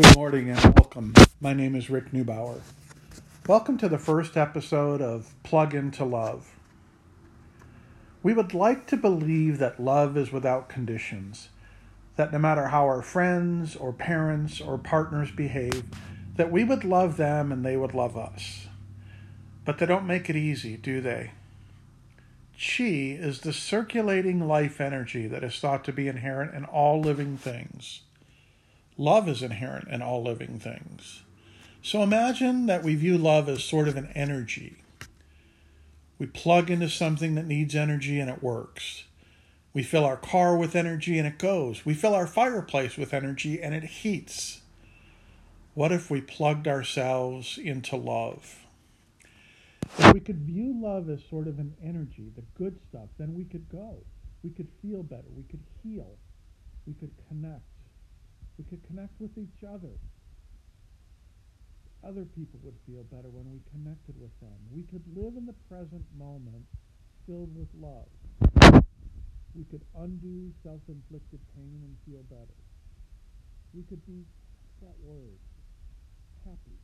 Good morning and welcome. My name is Rick Neubauer. Welcome to the first episode of Plug into Love. We would like to believe that love is without conditions, that no matter how our friends or parents or partners behave, that we would love them and they would love us. But they don't make it easy, do they? Qi is the circulating life energy that is thought to be inherent in all living things. Love is inherent in all living things. So imagine that we view love as sort of an energy. We plug into something that needs energy and it works. We fill our car with energy and it goes. We fill our fireplace with energy and it heats. What if we plugged ourselves into love? If we could view love as sort of an energy, the good stuff, then we could go. We could feel better. We could heal. We could connect. We could connect with each other. Other people would feel better when we connected with them. We could live in the present moment filled with love. We could undo self inflicted pain and feel better. We could be that word happy.